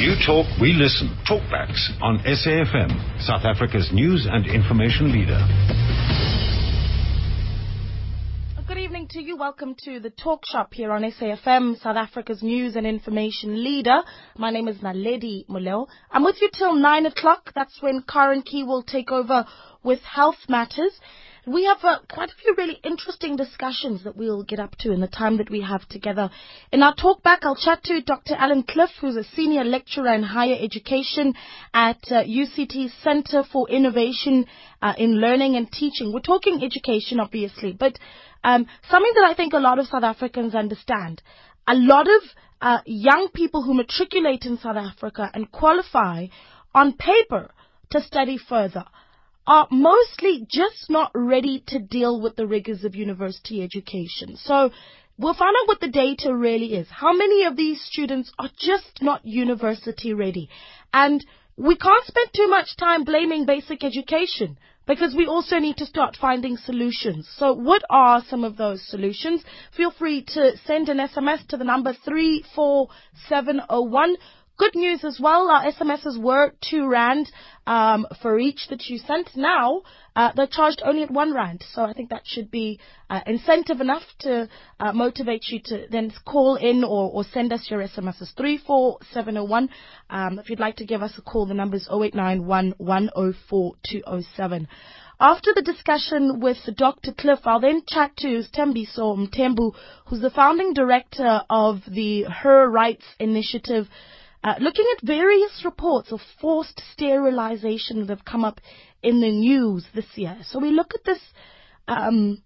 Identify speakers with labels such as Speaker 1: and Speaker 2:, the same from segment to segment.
Speaker 1: You talk, we listen. Talkbacks on SAFM, South Africa's news and information leader.
Speaker 2: Good evening to you. Welcome to the Talk Shop here on SAFM, South Africa's news and information leader. My name is Naledi Moloi. I'm with you till 9 o'clock. That's when Karen Key will take over with Health Matters. We have uh, quite a few really interesting discussions that we'll get up to in the time that we have together. In our talk back, I'll chat to Dr. Alan Cliff, who's a senior lecturer in higher education at uh, UCT Center for Innovation uh, in Learning and Teaching. We're talking education, obviously, but um, something that I think a lot of South Africans understand. A lot of uh, young people who matriculate in South Africa and qualify on paper to study further are mostly just not ready to deal with the rigors of university education. So we'll find out what the data really is. How many of these students are just not university ready? And we can't spend too much time blaming basic education because we also need to start finding solutions. So what are some of those solutions? Feel free to send an SMS to the number 34701 Good news as well, our SMSs were 2 Rand um, for each that you sent. Now, uh, they're charged only at 1 Rand. So I think that should be uh, incentive enough to uh, motivate you to then call in or, or send us your SMSs. 34701. Um, if you'd like to give us a call, the number is 0891 104 207. After the discussion with Dr. Cliff, I'll then chat to Thembiso Mthembu, who's the founding director of the Her Rights Initiative uh, looking at various reports of forced sterilization that have come up in the news this year. So we look at this, um,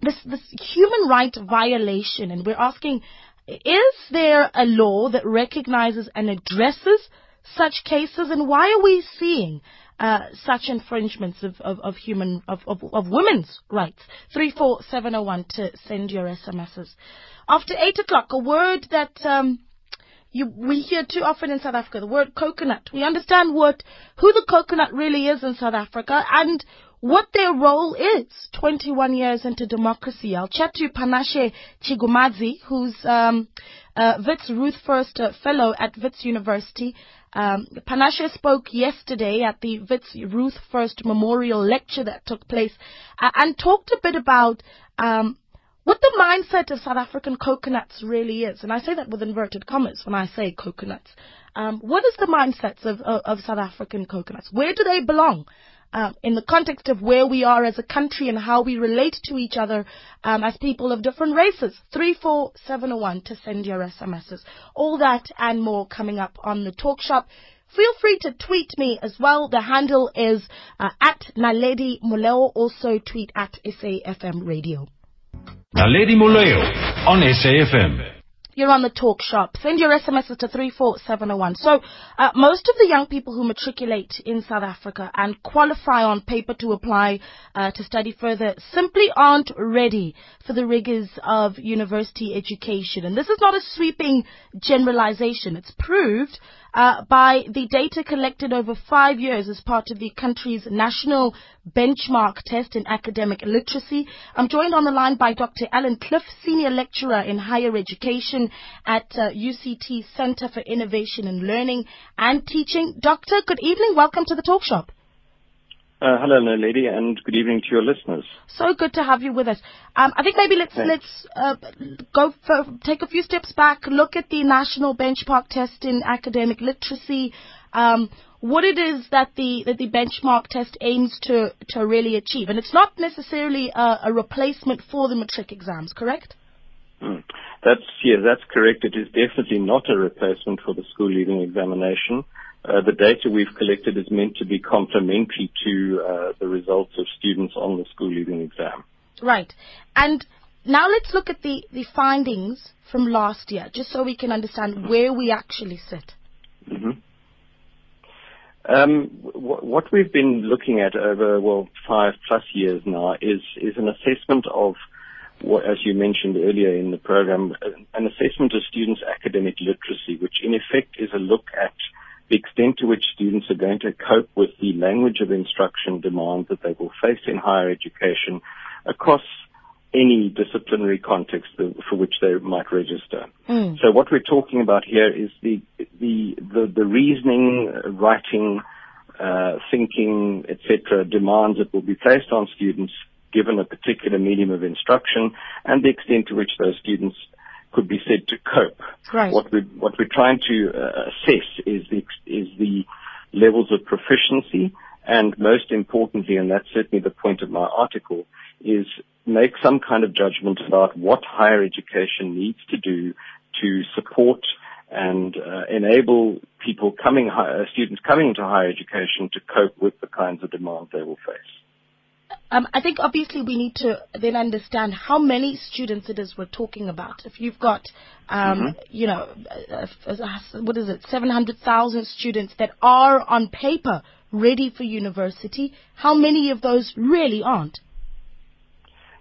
Speaker 2: this, this human right violation, and we're asking, is there a law that recognizes and addresses such cases, and why are we seeing uh, such infringements of, of, of human of, of, of, women's rights. Three four seven zero one to send your SMSs. After eight o'clock, a word that um, you, we hear too often in South Africa the word coconut. We understand what who the coconut really is in South Africa and what their role is 21 years into democracy. I'll chat to Panashe Chigumadzi, who's um, uh, Wits Ruth First uh, Fellow at Wits University. Um, Panashe spoke yesterday at the Wits Ruth First Memorial Lecture that took place uh, and talked a bit about um, what the mindset of South African coconuts really is, and I say that with inverted commas when I say coconuts. Um, what is the mindsets of, of, of, South African coconuts? Where do they belong? Um, in the context of where we are as a country and how we relate to each other um, as people of different races. 34701 to send your SMSs. All that and more coming up on the talk shop. Feel free to tweet me as well. The handle is uh, at Naledi Moloi. Also tweet at SAFM Radio.
Speaker 1: Naledi Moloi on SAFM.
Speaker 2: You're on the talk shop. Send your SMSs to 34701. So, uh, most of the young people who matriculate in South Africa and qualify on paper to apply uh, to study further simply aren't ready for the rigors of university education. And this is not a sweeping generalization. It's proved uh, by the data collected over five years as part of the country's national benchmark test in academic literacy. I'm joined on the line by Dr. Alan Cliff, Senior Lecturer in Higher Education at uh, UCT Center for Innovation and Learning and Teaching. Doctor, good evening. Welcome to the talk shop.
Speaker 3: Uh, hello, lady, and good evening to your listeners.
Speaker 2: So good to have you with us. Um, I think maybe let's Thanks. let's uh, go for, take a few steps back, look at the national benchmark test in academic literacy. Um, what it is that the that the benchmark test aims to to really achieve, and it's not necessarily a, a replacement for the matric exams, correct?
Speaker 3: Mm. That's yeah, that's correct. It is definitely not a replacement for the school leaving examination. Uh, the data we've collected is meant to be complementary to uh, the results of students on the school leaving exam.
Speaker 2: Right. And now let's look at the, the findings from last year, just so we can understand mm-hmm. where we actually sit.
Speaker 3: Mm-hmm. Um, w- what we've been looking at over, well, five plus years now is, is an assessment of what, as you mentioned earlier in the program, an assessment of students' academic literacy, which in effect is a look at the extent to which students are going to cope with the language of instruction demands that they will face in higher education across any disciplinary context for which they might register. Mm. So what we're talking about here is the, the, the, the reasoning, writing, uh, thinking, etc., demands that will be placed on students given a particular medium of instruction and the extent to which those students could be said to cope.
Speaker 2: Right.
Speaker 3: What we what we're trying to uh, assess is the is the levels of proficiency, and most importantly, and that's certainly the point of my article, is make some kind of judgment about what higher education needs to do to support and uh, enable people coming, uh, students coming into higher education to cope with the kinds of demands they will face.
Speaker 2: Um, I think obviously we need to then understand how many students it is we're talking about. If you've got, um, mm-hmm. you know, uh, uh, what is it, 700,000 students that are on paper ready for university, how many of those really aren't?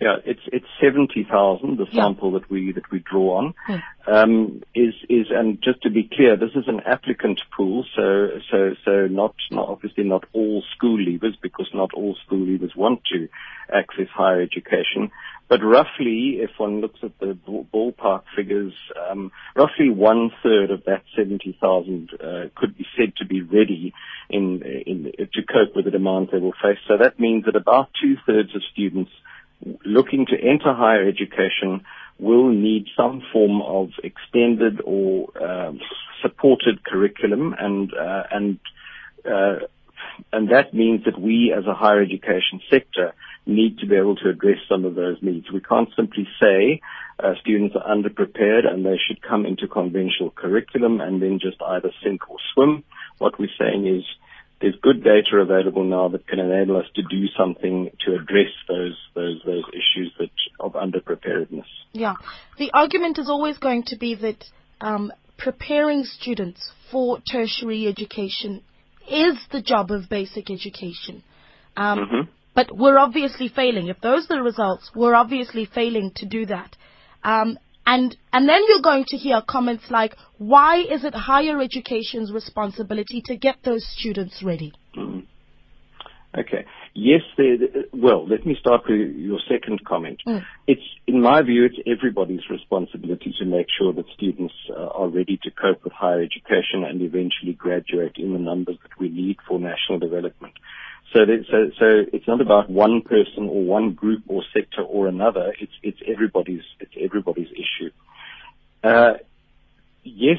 Speaker 3: Yeah, it's it's seventy thousand. The yeah. sample that we that we draw on hmm. um, is is and just to be clear, this is an applicant pool. So so so not, not obviously not all school leavers because not all school leavers want to access higher education. But roughly, if one looks at the ballpark figures, um, roughly one third of that 70,000 uh, could be said to be ready in, in, to cope with the demands they will face. So that means that about two thirds of students looking to enter higher education will need some form of extended or um, supported curriculum, and uh, and uh, and that means that we, as a higher education sector, need to be able to address some of those needs. We can't simply say uh, students are underprepared and they should come into conventional curriculum and then just either sink or swim. What we're saying is there's good data available now that can enable us to do something to address those those those issues that of underpreparedness.
Speaker 2: Yeah, the argument is always going to be that um, preparing students for tertiary education is the job of basic education. Um, mm-hmm. But we're obviously failing. If those are the results, we're obviously failing to do that. Um, and, and then you're going to hear comments like, why is it higher education's responsibility to get those students ready?
Speaker 3: Mm. Okay. Yes, well, let me start with your second comment. Mm. It's, in my view, it's everybody's responsibility to make sure that students uh, are ready to cope with higher education and eventually graduate in the numbers that we need for national development. So, so, so it's not about one person or one group or sector or another. It's it's everybody's it's everybody's issue. Uh, yes,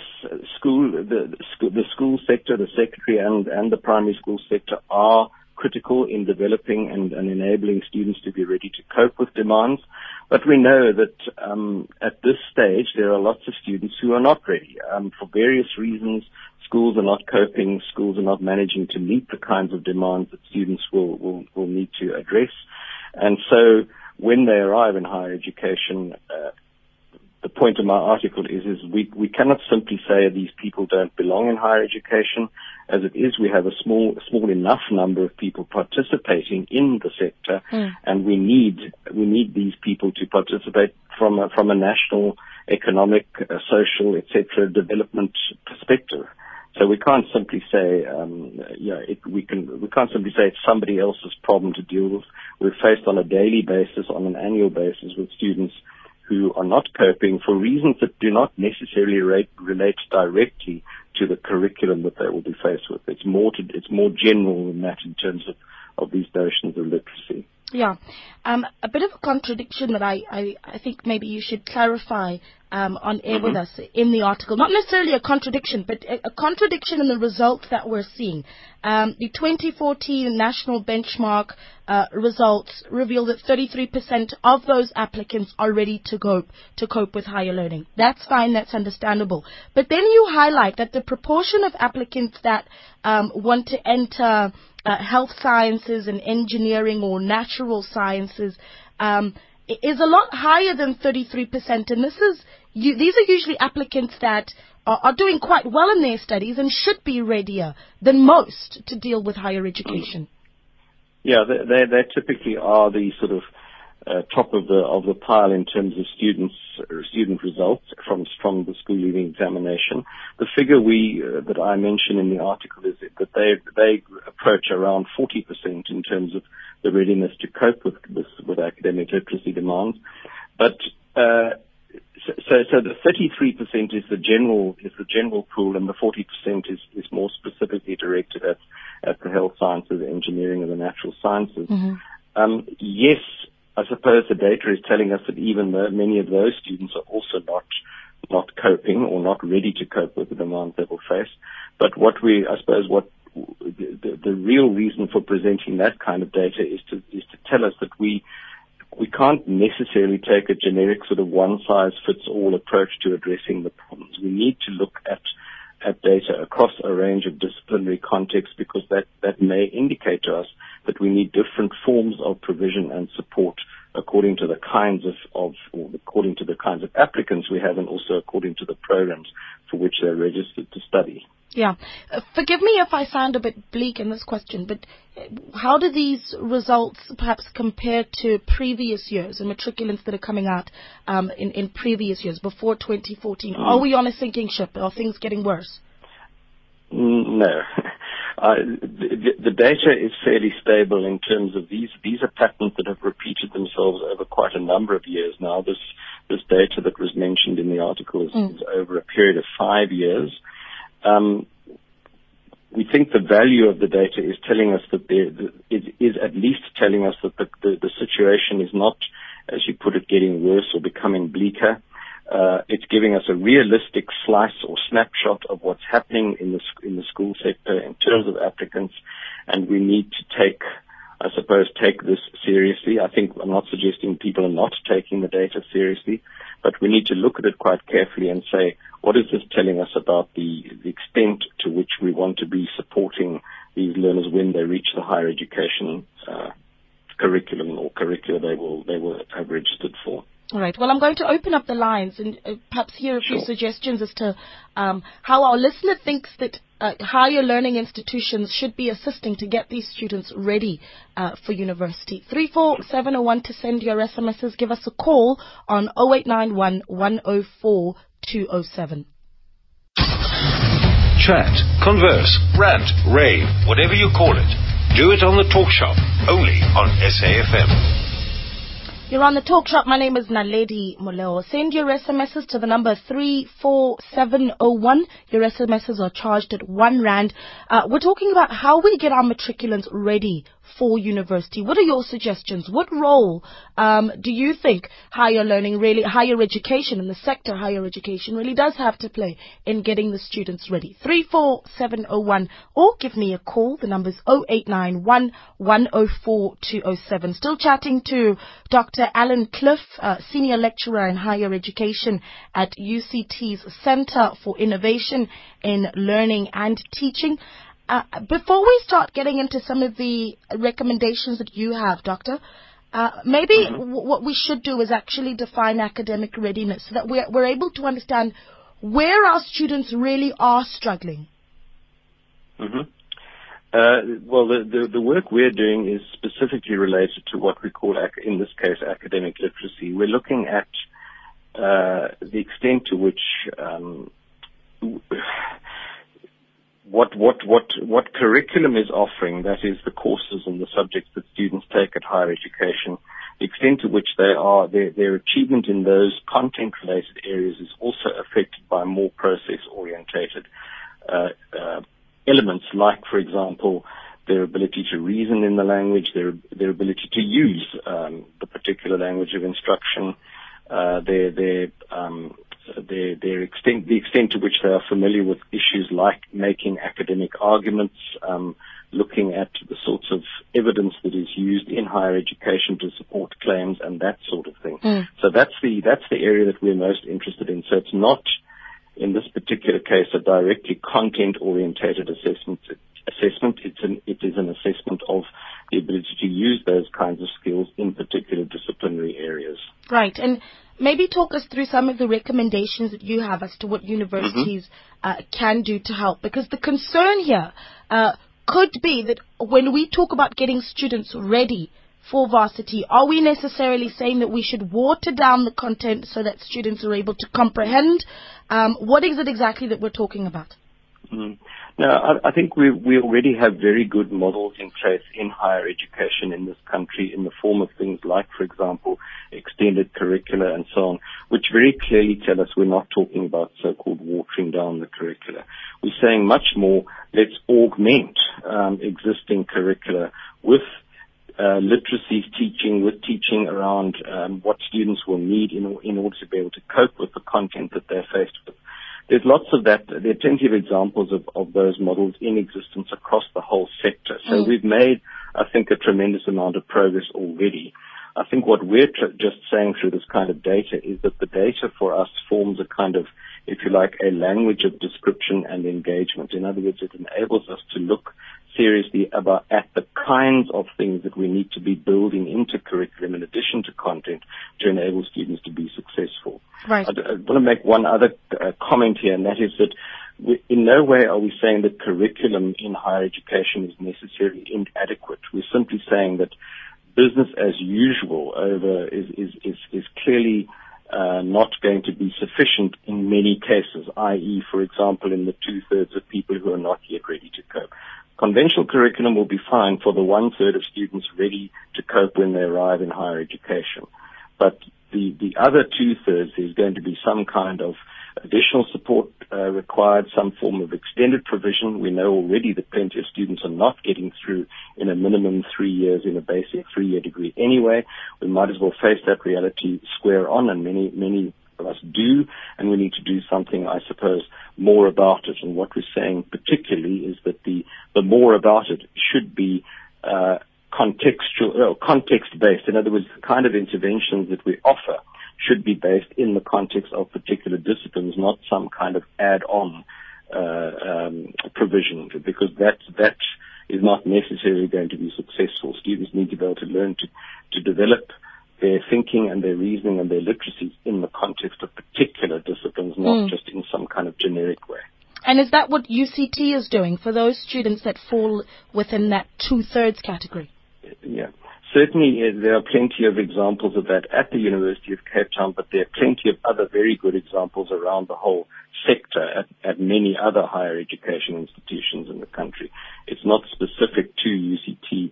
Speaker 3: school the, the school sector, the secondary and and the primary school sector are critical in developing and, and enabling students to be ready to cope with demands. But we know that um, at this stage there are lots of students who are not ready um, for various reasons. Schools are not coping. Schools are not managing to meet the kinds of demands that students will, will, will need to address. And so when they arrive in higher education, uh, the point of my article is, is we, we cannot simply say these people don't belong in higher education. As it is, we have a small, small enough number of people participating in the sector, mm. and we need, we need these people to participate from a, from a national, economic, uh, social, etc. development perspective. So we can't simply say, um, you know, it, we can we can't simply say it's somebody else's problem to deal with. We're faced on a daily basis, on an annual basis, with students who are not coping for reasons that do not necessarily relate, relate directly to the curriculum that they will be faced with. It's more to, it's more general than that in terms of, of these notions of literacy.
Speaker 2: Yeah. Um, a bit of a contradiction that I, I, I think maybe you should clarify um, on air mm-hmm. with us in the article. Not necessarily a contradiction, but a, a contradiction in the results that we're seeing. Um, the 2014 national benchmark uh, results reveal that 33% of those applicants are ready to cope to cope with higher learning. That's fine. That's understandable. But then you highlight that the proportion of applicants that um, want to enter uh, health sciences and engineering or natural sciences um, is a lot higher than 33%. And this is you, these are usually applicants that are, are, doing quite well in their studies and should be readier than most to deal with higher education.
Speaker 3: Yeah, they, they, they typically are the sort of uh, top of the of the pile in terms of students uh, student results from from the school leaving examination. The figure we uh, that I mention in the article is that they they approach around 40% in terms of the readiness to cope with with, with academic literacy demands. But uh, so, so the 33% is the general is the general pool, and the 40% is, is more specifically directed at, at the health sciences, engineering, and the natural sciences. Mm-hmm. Um, yes, I suppose the data is telling us that even though many of those students are also not not coping or not ready to cope with the demands they will face. But what we, I suppose, what the, the real reason for presenting that kind of data is to is to tell us that we we can't necessarily take a generic sort of one size fits all approach to addressing the problems. We need to look at at data across a range of disciplinary contexts because that, that may indicate to us that we need different forms of provision and support according to the kinds of, of or according to the kinds of applicants we have and also according to the programs for which they're registered to study.
Speaker 2: Yeah. Uh, forgive me if I sound a bit bleak in this question, but uh, how do these results perhaps compare to previous years and matriculants that are coming out um, in, in previous years, before 2014? Mm. Are we on a sinking ship? Are things getting worse?
Speaker 3: Mm, no. Uh, the, the, data is fairly stable in terms of these. These are patterns that have repeated themselves over quite a number of years now. This this data that was mentioned in the article is, mm. is over a period of five years. Um, we think the value of the data is telling us that there, it is at least telling us that the, the, the, situation is not, as you put it, getting worse or becoming bleaker. Uh, it's giving us a realistic slice or snapshot of what's happening in the in the school sector in terms of applicants, and we need to take, I suppose, take this seriously. I think I'm not suggesting people are not taking the data seriously, but we need to look at it quite carefully and say, what is this telling us about the, the extent to which we want to be supporting these learners when they reach the higher education uh, curriculum or curricula they will they will have registered for?
Speaker 2: All right. Well, I'm going to open up the lines and uh, perhaps hear a few sure. suggestions as to um, how our listener thinks that uh, higher learning institutions should be assisting to get these students ready uh, for university. 34701 to send your SMSs. Give us a call on 0891 104 207.
Speaker 1: Chat, converse, rant, rave, whatever you call it. Do it on the Talk Shop, only on SAFM.
Speaker 2: You're on the talk shop. My name is Naledi Moloi. Send your SMSs to the number 34701. Your SMSs are charged at one rand. Uh, we're talking about how we get our matriculants ready for university. What are your suggestions? What role um, do you think higher learning really, higher education in the sector, higher education really does have to play in getting the students ready? 34701 or give me a call. The number's 0891 104 207. Still chatting to Dr. Alan Cliff, uh, Senior Lecturer in Higher Education at UCT's Center for Innovation in Learning and Teaching. Uh, before we start getting into some of the recommendations that you have, Doctor, uh, maybe mm-hmm. w- what we should do is actually define academic readiness so that we're, we're able to understand where our students really are struggling.
Speaker 3: Mm-hmm. Uh, well, the, the, the, work we're doing is specifically related to what we call, ac- in this case, academic literacy. We're looking at uh, the extent to which um, what what what what curriculum is offering, that is the courses and the subjects that students take at higher education, the extent to which they are their, their achievement in those content related areas is also affected by more process orientated uh, uh, elements, like for example their ability to reason in the language, their their ability to use um, the particular language of instruction, uh, their their um, their, their extent, the extent to which they are familiar with issues like making academic arguments, um, looking at the sorts of evidence that is used in higher education to support claims and that sort of thing. Mm. So that's the that's the area that we're most interested in. So it's not in this particular case a directly content orientated assessment assessment. It's an it is an assessment of the ability to use those kinds of skills in particular disciplinary areas.
Speaker 2: Right. And maybe talk us through some of the recommendations that you have as to what universities mm-hmm. uh, can do to help. Because the concern here uh, could be that when we talk about getting students ready for varsity, are we necessarily saying that we should water down the content so that students are able to comprehend? Um, what is it exactly that we're talking about?
Speaker 3: Mm. Now, I, I think we we already have very good models in place in higher education in this country in the form of things like, for example, extended curricula and so on, which very clearly tell us we're not talking about so-called watering down the curricula. We're saying much more, let's augment um, existing curricula with uh, literacy teaching, with teaching around um, what students will need in, in order to be able to cope with the content that they're faced with there's lots of that. There are plenty of examples of, of those models in existence across the whole sector. So mm. we've made, I think, a tremendous amount of progress already. I think what we're tr- just saying through this kind of data is that the data for us forms a kind of, if you like, a language of description and engagement. In other words, it enables us to look seriously about at the kinds of things that we need to be building into curriculum in addition to content to enable students to be successful.
Speaker 2: Right. I,
Speaker 3: I want to make one other uh, comment here, and that is that we, in no way are we saying that curriculum in higher education is necessarily inadequate. We're simply saying that business as usual over is is is, is clearly uh, not going to be sufficient in many cases, i.e., for example, in the two-thirds of people who are not yet ready to cope. Conventional curriculum will be fine for the one-third of students ready to cope when they arrive in higher education. But the, the other two-thirds is going to be some kind of additional support uh, required, some form of extended provision. We know already that plenty of students are not getting through in a minimum three years in a basic three-year degree anyway. We might as well face that reality square on, and many, many us do, and we need to do something, I suppose, more about it. And what we're saying particularly is that the, the more about it should be uh, contextual, uh, context-based. In other words, the kind of interventions that we offer should be based in the context of particular disciplines, not some kind of add-on uh, um, provision, because that that is not necessarily going to be successful. Students need to be able to learn to to develop their thinking and their reasoning and their literacy in the context of particular disciplines, not mm. just in some kind of generic way.
Speaker 2: And is that what UCT is doing for those students that fall within that two-thirds category?
Speaker 3: Yeah. Certainly, uh, there are plenty of examples of that at the University of Cape Town, but there are plenty of other very good examples around the whole sector at, at many other higher education institutions in the country. It's not specific to UCT.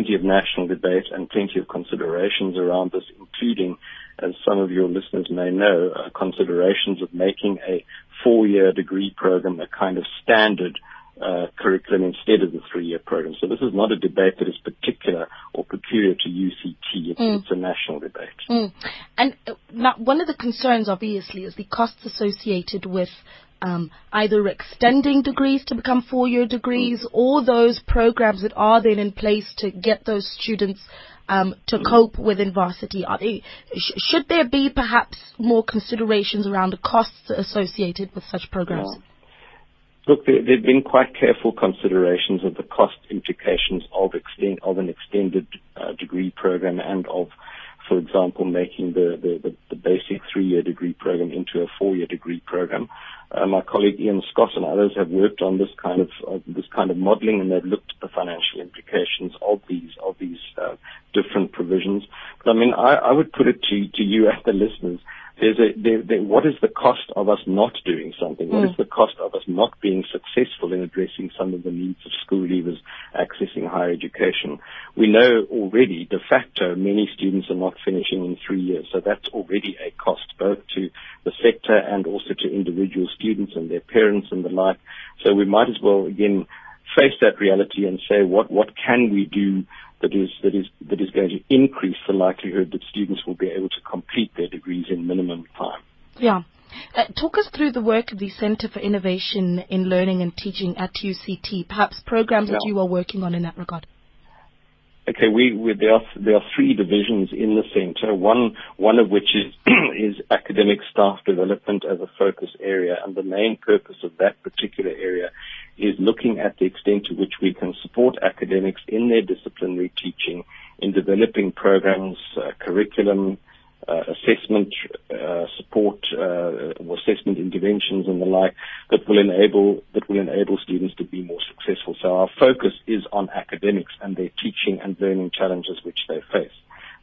Speaker 3: Plenty of national debate and plenty of considerations around this, including, as some of your listeners may know, uh, considerations of making a four-year degree program a kind of standard uh, curriculum instead of the three-year program. So this is not a debate that is particular or peculiar to UCT. It's, mm. it's a national debate.
Speaker 2: Mm. And uh, one of the concerns, obviously, is the costs associated with um, either extending degrees to become four-year degrees mm. or those programs that are then in place to get those students um, to mm. cope within varsity? Are they, sh- should there be perhaps more considerations around the costs associated with such programs?
Speaker 3: Yeah. Look, there have been quite careful considerations of the cost implications of of an extended uh, degree program and of, for example, making the the the basic three-year degree program into a four-year degree program. Uh, my colleague Ian Scott and others have worked on this kind of this kind of modeling, and they've looked at the financial implications of these of these uh, different provisions. But I mean, I would put it to you as the listeners, there's a, there, there, what is the cost of us not doing something? Mm. What is mm. the cost of us not being successful in addressing some of the needs of school leavers accessing higher education? We know already, de facto, many students are not finishing in three years. So that's already a cost both to the sector and also to individual students and their parents and the like. So we might as well, again, face that reality and say, what, what can we do that is that is that is going to increase the likelihood that students will be able to complete their degrees in minimum time.
Speaker 2: Yeah. Uh, talk us through the work of the Center for Innovation in Learning and Teaching at UCT, perhaps programs yeah. that you are working on in that regard.
Speaker 3: Okay, we, we, there are there are three divisions in the centre. One one of which is is academic staff development as a focus area, and the main purpose of that particular area is looking at the extent to which we can support academics in their disciplinary teaching in developing programs, uh, curriculum, uh, assessment uh, support, uh, assessment interventions, and the like that will enable that will enable students to be more successful. So our focus is on academics and their teaching and learning challenges which they face.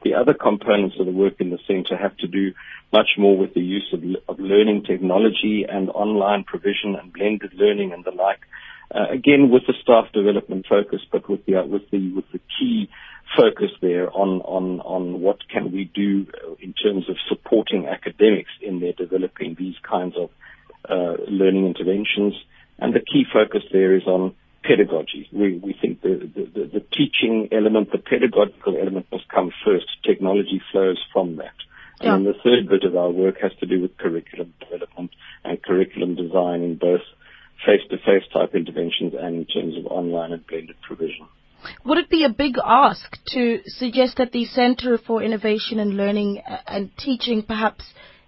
Speaker 3: The other components of the work in the centre have to do much more with the use of, of learning technology and online provision and blended learning and the like. Uh, again, with the staff development focus, but with the with the with the key focus there on on on what can we do in terms of supporting academics in their developing these kinds of uh, learning interventions. And the key focus there is on pedagogy. We, we think the, the, the, the teaching element, the pedagogical element must come first. Technology flows from that. Yeah. And the third bit of our work has to do with curriculum development and curriculum design in both face-to-face type interventions and in terms of online and blended provision.
Speaker 2: Would it be a big ask to suggest that the Center for Innovation and Learning uh, and Teaching perhaps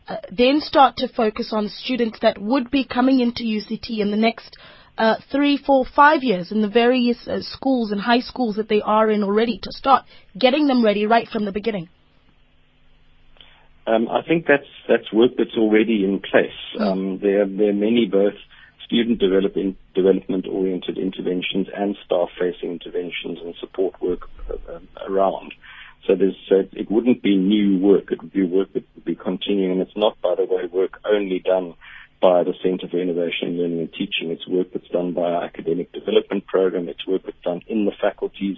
Speaker 2: uh, then start to focus on students that would be coming into UCT in the next uh, three, four, five years in the various uh, schools and high schools that they are in already to start getting them ready right from the beginning?
Speaker 3: Um, I think that's that's work that's already in place. Mm. Um, there there are many both student development development oriented interventions and staff facing interventions and support work uh, around. So uh, it wouldn't be new work. It would be work that would be continuing, and it's not, by the way, work only done by the Center for Innovation, in Learning and Teaching. It's work that's done by our academic development program. It's work that's done in the faculties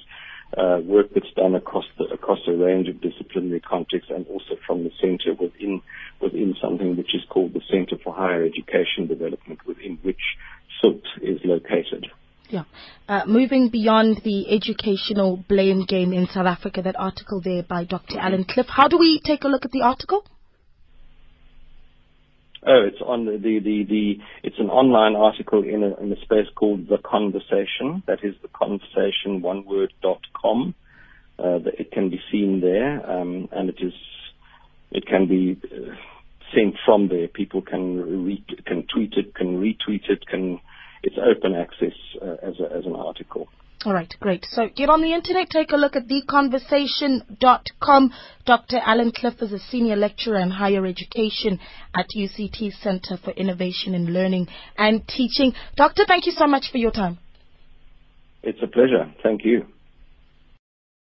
Speaker 3: uh, work that's done across the, across a range of disciplinary contexts and also from the centre within within something which is called the Centre for Higher Education Development, within which CILT is located.
Speaker 2: Yeah. Uh, moving beyond the educational blame game in South Africa, that article there by Dr. Alan Cliff. How do we take a look at the article?
Speaker 3: Oh, it's on the, the, the, the it's an online article in a, in a space called The Conversation. That is the conversation, one word, dot com. Uh, it can be seen there, um, and it is, it can be uh, sent from there. People can re- can tweet it, can retweet it, can, it's open access uh, as, a, as an article.
Speaker 2: All right, great. So get on the internet, take a look at theconversation.com. Dr. Alan Cliff is a senior lecturer in higher education at UCT Center for Innovation in Learning and Teaching. Doctor, thank you so much for your time.
Speaker 3: It's a pleasure. Thank you.